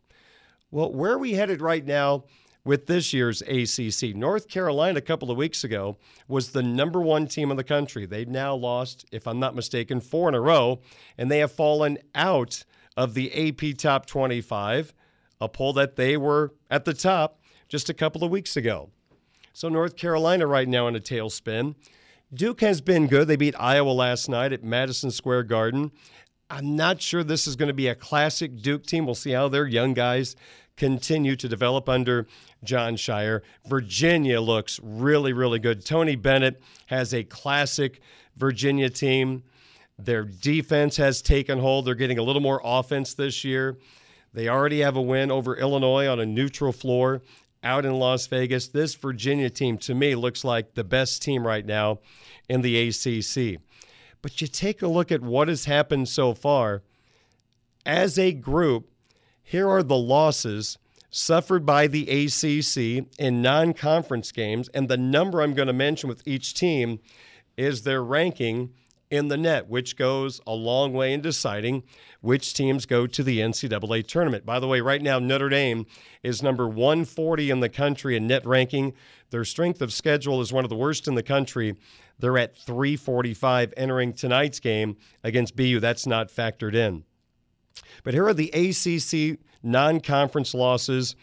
Well, where are we headed right now with this year's ACC? North Carolina, a couple of weeks ago, was the number one team in the country. They've now lost, if I'm not mistaken, four in a row, and they have fallen out of the AP Top 25 a poll that they were at the top just a couple of weeks ago. So North Carolina right now in a tailspin. Duke has been good. They beat Iowa last night at Madison Square Garden. I'm not sure this is going to be a classic Duke team. We'll see how their young guys continue to develop under Jon Scheyer. Virginia looks really, really good. Tony Bennett has a classic Virginia team. Their defense has taken hold. They're getting a little more offense this year. They already have a win over Illinois on a neutral floor out in Las Vegas. This Virginia team, to me, looks like the best team right now in the ACC. But you take a look at what has happened so far. As a group, here are the losses suffered by the ACC in non conference games. And the number I'm going to mention with each team is their ranking in the net, which goes a long way in deciding which teams go to the NCAA tournament. By the way, right now, Notre Dame is number 140 in the country in net ranking. Their strength of schedule is one of the worst in the country. They're at 345 entering tonight's game against BU. That's not factored in. But here are the ACC non conference losses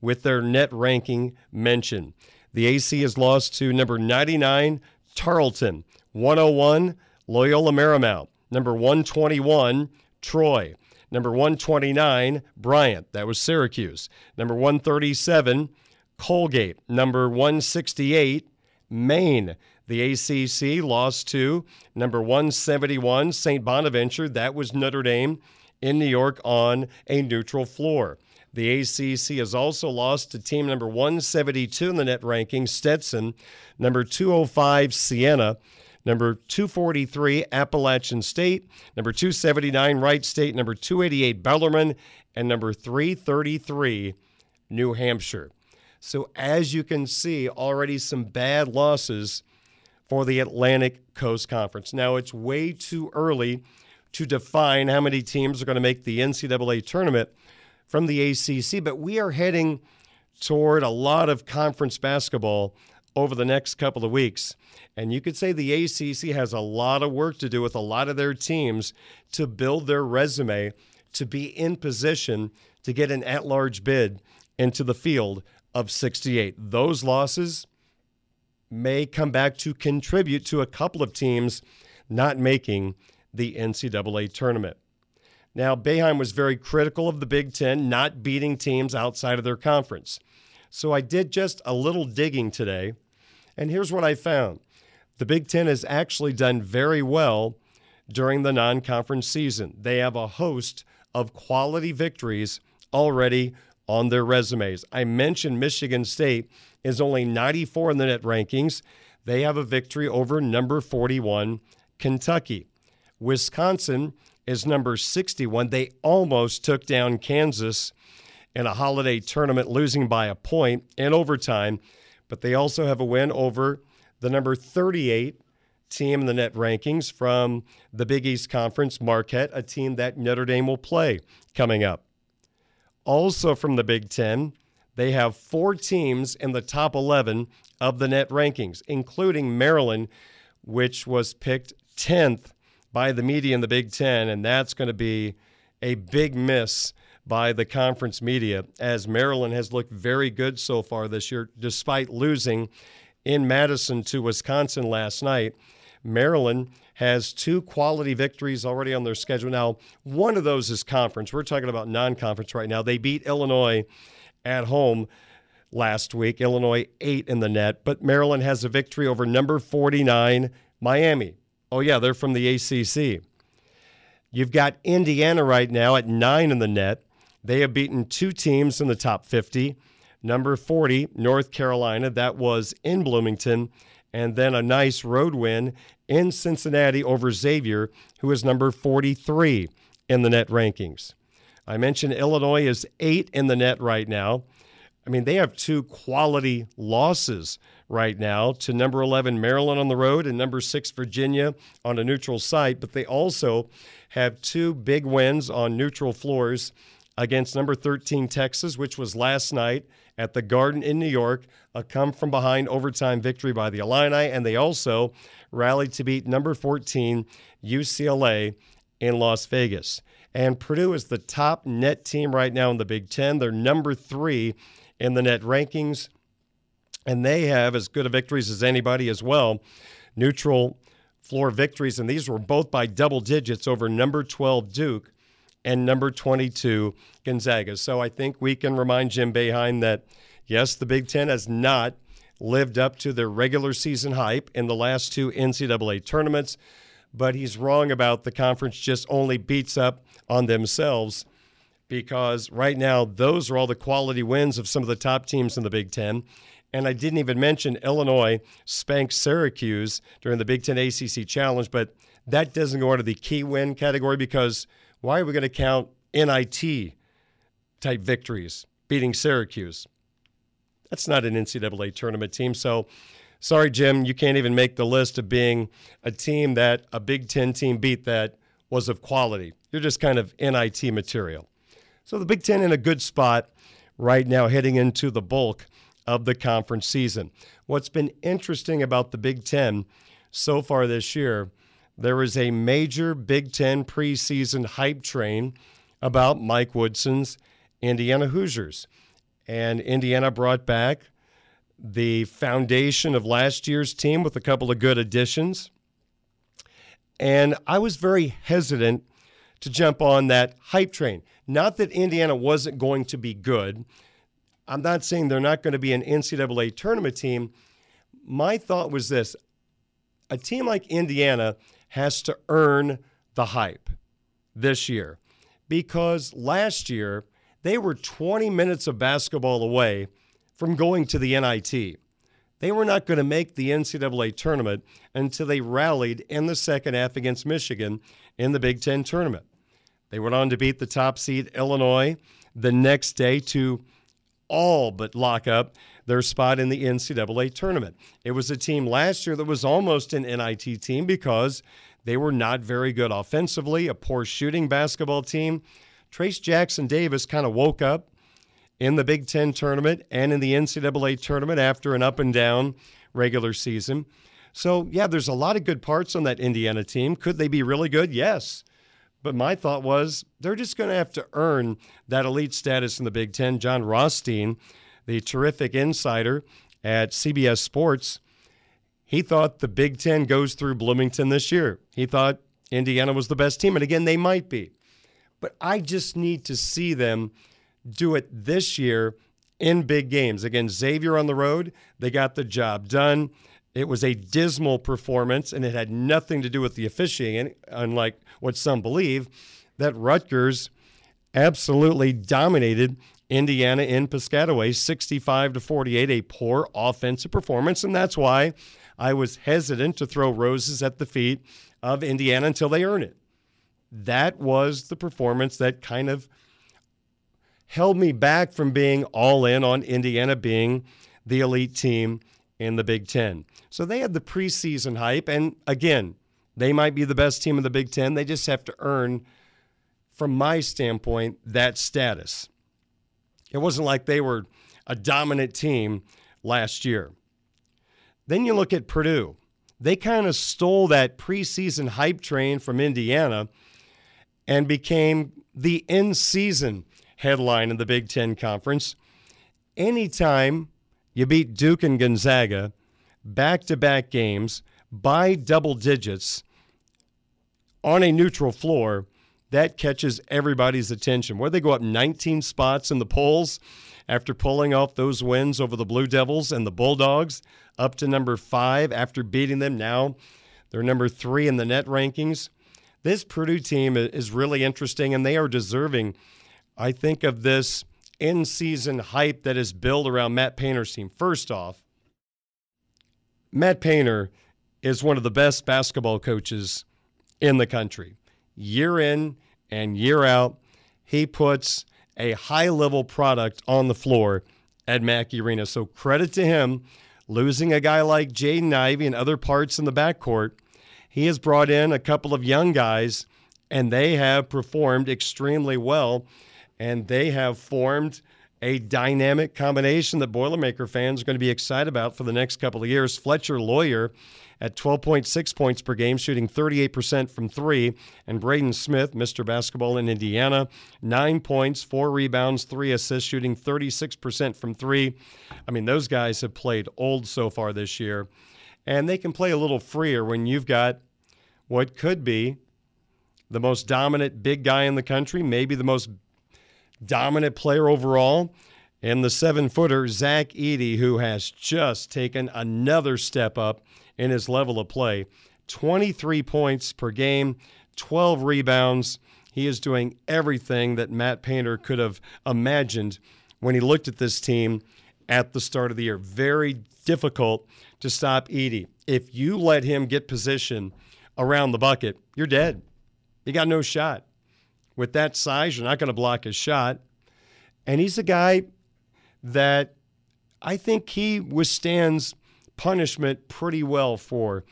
with their net ranking mentioned. The AC has lost to number 99, Tarleton, 101, Loyola Marymount. Number 121, Troy. Number 129, Bryant. That was Syracuse. Number 137, Colgate. Number 168, Maine. The ACC lost to number 171, St. Bonaventure. That was Notre Dame in New York on a neutral floor. The ACC has also lost to team number 172 in the net ranking, Stetson, number 205, Siena, number 243, Appalachian State, number 279, Wright State, number 288, Bellarmine, and number 333, New Hampshire. So, as you can see, already some bad losses for the Atlantic Coast Conference. Now, it's way too early to define how many teams are going to make the NCAA tournament from the ACC, but we are heading toward a lot of conference basketball over the next couple of weeks. And you could say the ACC has a lot of work to do with a lot of their teams to build their resume to be in position to get an at large bid into the field of 68. Those losses may come back to contribute to a couple of teams not making the NCAA tournament. Now, Boeheim was very critical of the Big Ten not beating teams outside of their conference. So I did just a little digging today, and here's what I found. The Big Ten has actually done very well during the non conference season. They have a host of quality victories already on their resumes. I mentioned Michigan State is only 94 in the net rankings. They have a victory over number 41, Kentucky. Wisconsin is number 61. They almost took down Kansas in a holiday tournament, losing by a point in overtime, but they also have a win over the number 38 team in the net rankings from the Big East Conference, Marquette, a team that Notre Dame will play coming up. Also from the Big Ten, they have four teams in the top 11 of the net rankings, including Maryland, which was picked 10th by the media in the Big Ten, and that's going to be a big miss by the conference media as Maryland has looked very good so far this year, despite losing in Madison to Wisconsin last night. Maryland has two quality victories already on their schedule. Now, one of those is conference. We're talking about non conference right now. They beat Illinois at home last week. Illinois eight in the net, but Maryland has a victory over number 49, Miami. Oh, yeah, they're from the ACC. You've got Indiana right now at nine in the net. They have beaten two teams in the top 50. Number 40, North Carolina, that was in Bloomington. And then a nice road win in Cincinnati over Xavier, who is number 43 in the net rankings. I mentioned Illinois is eight in the net right now. I mean, they have two quality losses right now to number 11 Maryland on the road and number 6 Virginia on a neutral site, but they also have two big wins on neutral floors against number 13 Texas, which was last night at the Garden in New York, a come from behind overtime victory by the Illini, and they also rallied to beat number 14 UCLA in Las Vegas. And Purdue is the top net team right now in the Big Ten. They're number three in the net rankings, and they have as good a victories as anybody as well. Neutral floor victories, and these were both by double digits over number 12 Duke and number 22 Gonzaga. So I think we can remind Jim Boeheim that yes, the Big Ten has not lived up to their regular season hype in the last two NCAA tournaments, but he's wrong about the conference just only beats up on themselves because right now those are all the quality wins of some of the top teams in the Big Ten. And I didn't even mention Illinois spanked Syracuse during the Big Ten ACC Challenge, but that doesn't go into the key win category because why are we going to count NIT type victories beating Syracuse? That's not an NCAA tournament team. So, sorry, Jim, you can't even make the list of being a team that a Big Ten team beat that was of quality. You're just kind of NIT material. So, the Big Ten in a good spot right now heading into the bulk of the conference season. What's been interesting about the Big Ten so far this year, there is a major Big Ten preseason hype train about Mike Woodson's Indiana Hoosiers. And Indiana brought back the foundation of last year's team with a couple of good additions. And I was very hesitant to jump on that hype train. Not that Indiana wasn't going to be good. I'm not saying they're not going to be an NCAA tournament team. My thought was this a team like Indiana has to earn the hype this year because last year they were 20 minutes of basketball away from going to the NIT. They were not going to make the NCAA tournament until they rallied in the second half against Michigan in the Big Ten tournament. They went on to beat the top seed Illinois the next day to all but lock up their spot in the NCAA tournament. It was a team last year that was almost an NIT team because they were not very good offensively, a poor shooting basketball team. Trayce Jackson Davis kind of woke up in the Big Ten tournament and in the NCAA tournament after an up and down regular season. So, yeah, there's a lot of good parts on that Indiana team. Could they be really good? Yes. But my thought was they're just going to have to earn that elite status in the Big Ten. Jon Rothstein, the terrific insider at CBS Sports, he thought the Big Ten goes through Bloomington this year. He thought Indiana was the best team. And again, they might be. But I just need to see them do it this year in big games. Again, Xavier on the road, they got the job done. It was a dismal performance, and it had nothing to do with the officiating, unlike what some believe, that Rutgers absolutely dominated Indiana in Piscataway 65 to 48, a poor offensive performance. And that's why I was hesitant to throw roses at the feet of Indiana until they earn it. That was the performance that kind of held me back from being all in on Indiana being the elite team in the Big Ten. So they had the preseason hype. And again, they might be the best team in the Big Ten. They just have to earn, from my standpoint, that status. It wasn't like they were a dominant team last year. Then you look at Purdue. They kind of stole that preseason hype train from Indiana and became the in season headline in the Big Ten Conference. Anytime you beat Duke and Gonzaga back to back games by double digits on a neutral floor, that catches everybody's attention. Where they go up 19 spots in the polls after pulling off those wins over the Blue Devils and the Bulldogs, up to number five after beating them. Now they're number three in the net rankings. This Purdue team is really interesting, and they are deserving, I think, of this in season hype that is built around Matt Painter's team. First off, Matt Painter is one of the best basketball coaches in the country. Year in and year out, he puts a high level product on the floor at Mackey Arena. So credit to him. Losing a guy like Jaden Ivey and other parts in the backcourt, he has brought in a couple of young guys, and they have performed extremely well and they have formed a dynamic combination that Boilermaker fans are going to be excited about for the next couple of years. Fletcher Loyer at 12.6 points per game, shooting 38% from three. And Braden Smith, Mr. Basketball in Indiana, nine points, four rebounds, three assists, shooting 36% from three. I mean, those guys have played old so far this year. And they can play a little freer when you've got what could be the most dominant big guy in the country, maybe the most dominant player overall, and the seven footer, Zach Edey, who has just taken another step up in his level of play 23 points per game, 12 rebounds. He is doing everything that Matt Painter could have imagined when he looked at this team at the start of the year. Very difficult to stop Edey. If you let him get position around the bucket, you're dead. You got no shot. With that size, you're not going to block his shot. And he's a guy that I think he withstands punishment pretty well for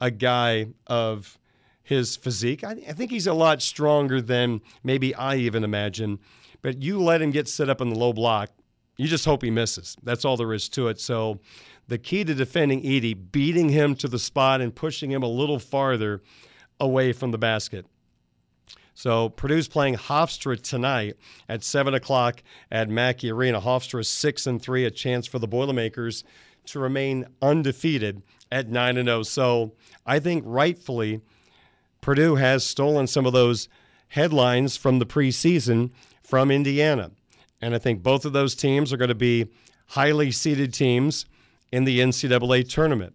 a guy of his physique. I, I, think he's a lot stronger than maybe I even imagine. But you let him get set up in the low block, you just hope he misses. That's all there is to it. So the key to defending Edey, beating him to the spot and pushing him a little farther away from the basket. So Purdue's playing Hofstra tonight at seven o'clock at Mackey Arena. Hofstra six and three, a chance for the Boilermakers to remain undefeated at nine and zero. Oh. So I think rightfully, Purdue has stolen some of those headlines from the preseason from Indiana, and I think both of those teams are going to be highly seeded teams in the NCAA tournament.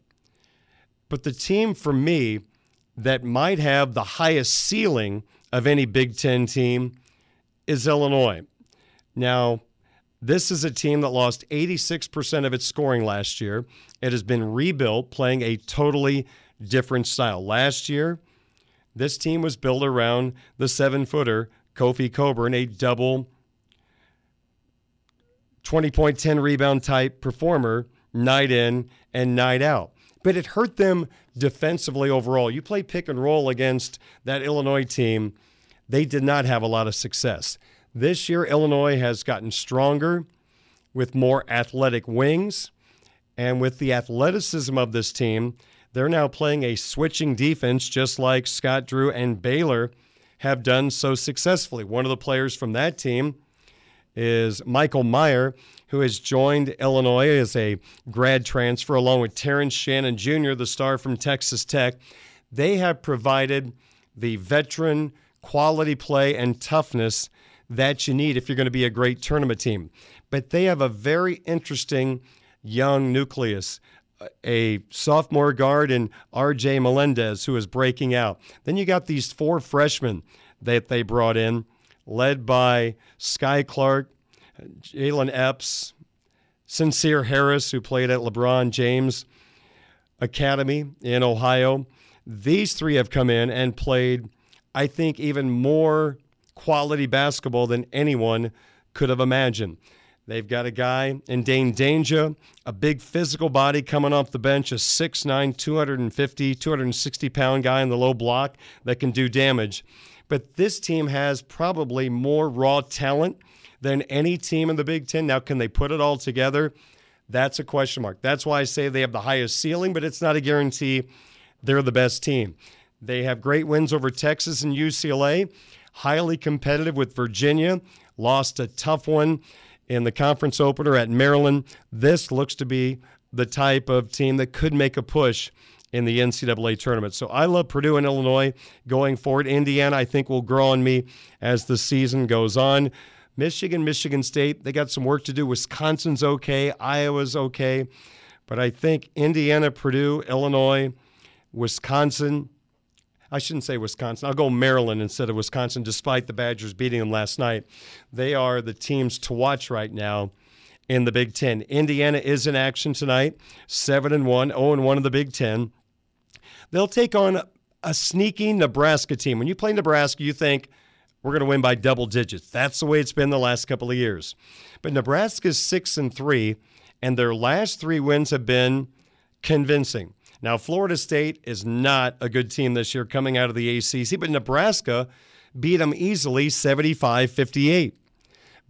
But the team for me that might have the highest ceiling of any Big Ten team is Illinois. Now, this is a team that lost 86% of its scoring last year. It has been rebuilt, playing a totally different style. Last year, this team was built around the seven footer Kofi Cockburn, a double 20.10 rebound type performer, night in and night out. But it hurt them defensively overall. You play pick and roll against that Illinois team, they did not have a lot of success. This year, Illinois has gotten stronger with more athletic wings. And with the athleticism of this team, they're now playing a switching defense just like Scott Drew and Baylor have done so successfully. One of the players from that team is Michael Mayer, who has joined Illinois as a grad transfer, along with Terrence Shannon Jr., the star from Texas Tech. They have provided the veteran quality play and toughness that you need if you're going to be a great tournament team. But they have a very interesting young nucleus. A sophomore guard in RJ Melendez, who is breaking out. Then you got these four freshmen that they brought in, led by Skyy Clark, Jalen Epps, Sencire Harris, who played at LeBron James Academy in Ohio. These three have come in and played, I think, even more quality basketball than anyone could have imagined. They've got a guy in Dain Dainja, a big physical body coming off the bench, a 6'9, 250, 260 pound guy in the low block that can do damage. But this team has probably more raw talent than any team in the Big Ten. Now, can they put it all together? That's a question mark. That's why I say they have the highest ceiling, but it's not a guarantee they're the best team. They have great wins over Texas and UCLA, highly competitive with Virginia, lost a tough one in the conference opener at Maryland. This looks to be the type of team that could make a push in the NCAA tournament. So I love Purdue and Illinois going forward. Indiana, I think, will grow on me as the season goes on. Michigan, Michigan State, they got some work to do. Wisconsin's okay, Iowa's okay. But I think Indiana, Purdue, Illinois, Wisconsin, I shouldn't say Wisconsin. I'll go Maryland instead of Wisconsin, despite the Badgers beating them last night. They are the teams to watch right now in the Big Ten. Indiana is in action tonight, seven and one, zero oh and one in the Big Ten. They'll take on a sneaky Nebraska team. When you play Nebraska, you think we're going to win by double digits. That's the way it's been the last couple of years. But Nebraska's six and three, and their last three wins have been convincing. Now, Florida State is not a good team this year coming out of the ACC, but Nebraska beat them easily 75 58.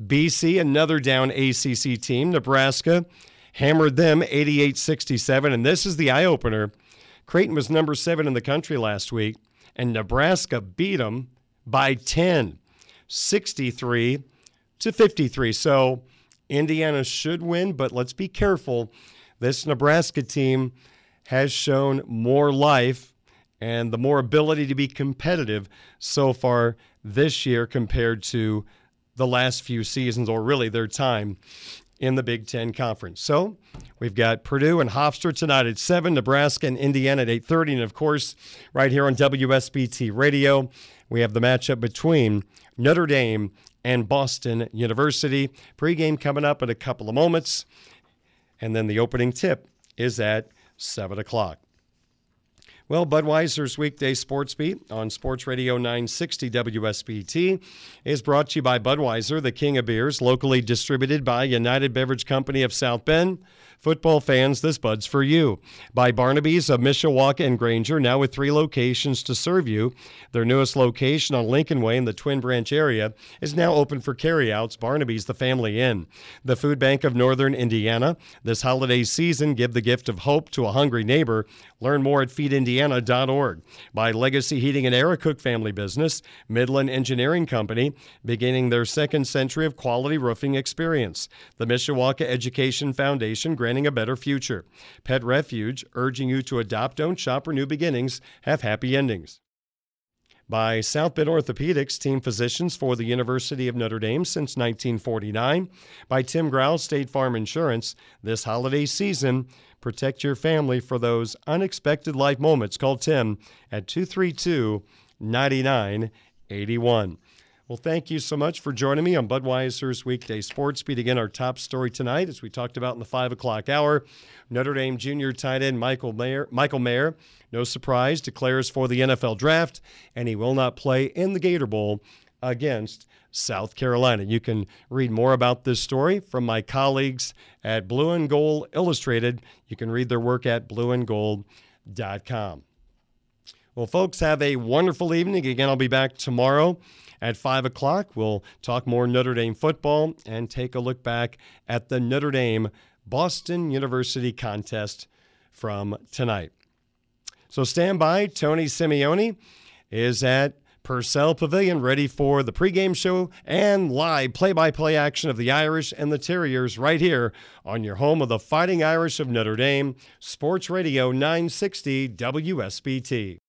BC, another down ACC team. Nebraska hammered them 88 67. And this is the eye opener. Creighton was number seven in the country last week, and Nebraska beat them by 10, 63 to 53. So Indiana should win, but let's be careful. This Nebraska team has shown more life and the more ability to be competitive so far this year compared to the last few seasons, or really their time in the Big Ten Conference. So we've got Purdue and Hofstra tonight at 7, Nebraska and Indiana at 8.30. And, of course, right here on WSBT Radio, we have the matchup between Notre Dame and Boston University. Pregame coming up in a couple of moments. And then the opening tip is at 7 o'clock. Well, Budweiser's weekday sports beat on Sports Radio 960 WSBT is brought to you by Budweiser, the king of beers, locally distributed by United Beverage Company of South Bend. Football fans, this Bud's for you. By Barnaby's of Mishawaka and Granger, now with three locations to serve you. Their newest location on Lincoln Way in the Twin Branch area is now open for carryouts. Barnaby's, the family inn. The Food Bank of Northern Indiana. This holiday season, give the gift of hope to a hungry neighbor. Learn more at feedindiana.org. By Legacy Heating and Air, a Cook family business. Midland Engineering Company, beginning their second century of quality roofing experience. The Mishawaka Education Foundation, granting a better future. Pet Refuge, urging you to adopt, don't shop, or new beginnings have happy endings. By South Bend Orthopedics, team physicians for the University of Notre Dame since 1949. By Tim Growl, State Farm Insurance, this holiday season, protect your family for those unexpected life moments. Call Tim at 232 9981. Well, thank you so much for joining me on Budweiser's Weekday Sports Beat. Again, our top story tonight, as we talked about in the 5 o'clock hour, Notre Dame junior tight end Michael Mayer, Michael Mayer, no surprise, declares for the NFL draft, and he will not play in the Gator Bowl against South Carolina. You can read more about this story from my colleagues at Blue and Gold Illustrated. You can read their work at blueandgold.com. Well, folks, have a wonderful evening. Again, I'll be back tomorrow at 5 o'clock. We'll talk more Notre Dame football and take a look back at the Notre Dame Boston University contest from tonight. So stand by. Tony Simeone is at Purcell Pavilion ready for the pregame show and live play by play action of the Irish and the Terriers right here on your home of the Fighting Irish of Notre Dame, Sports Radio 960 WSBT.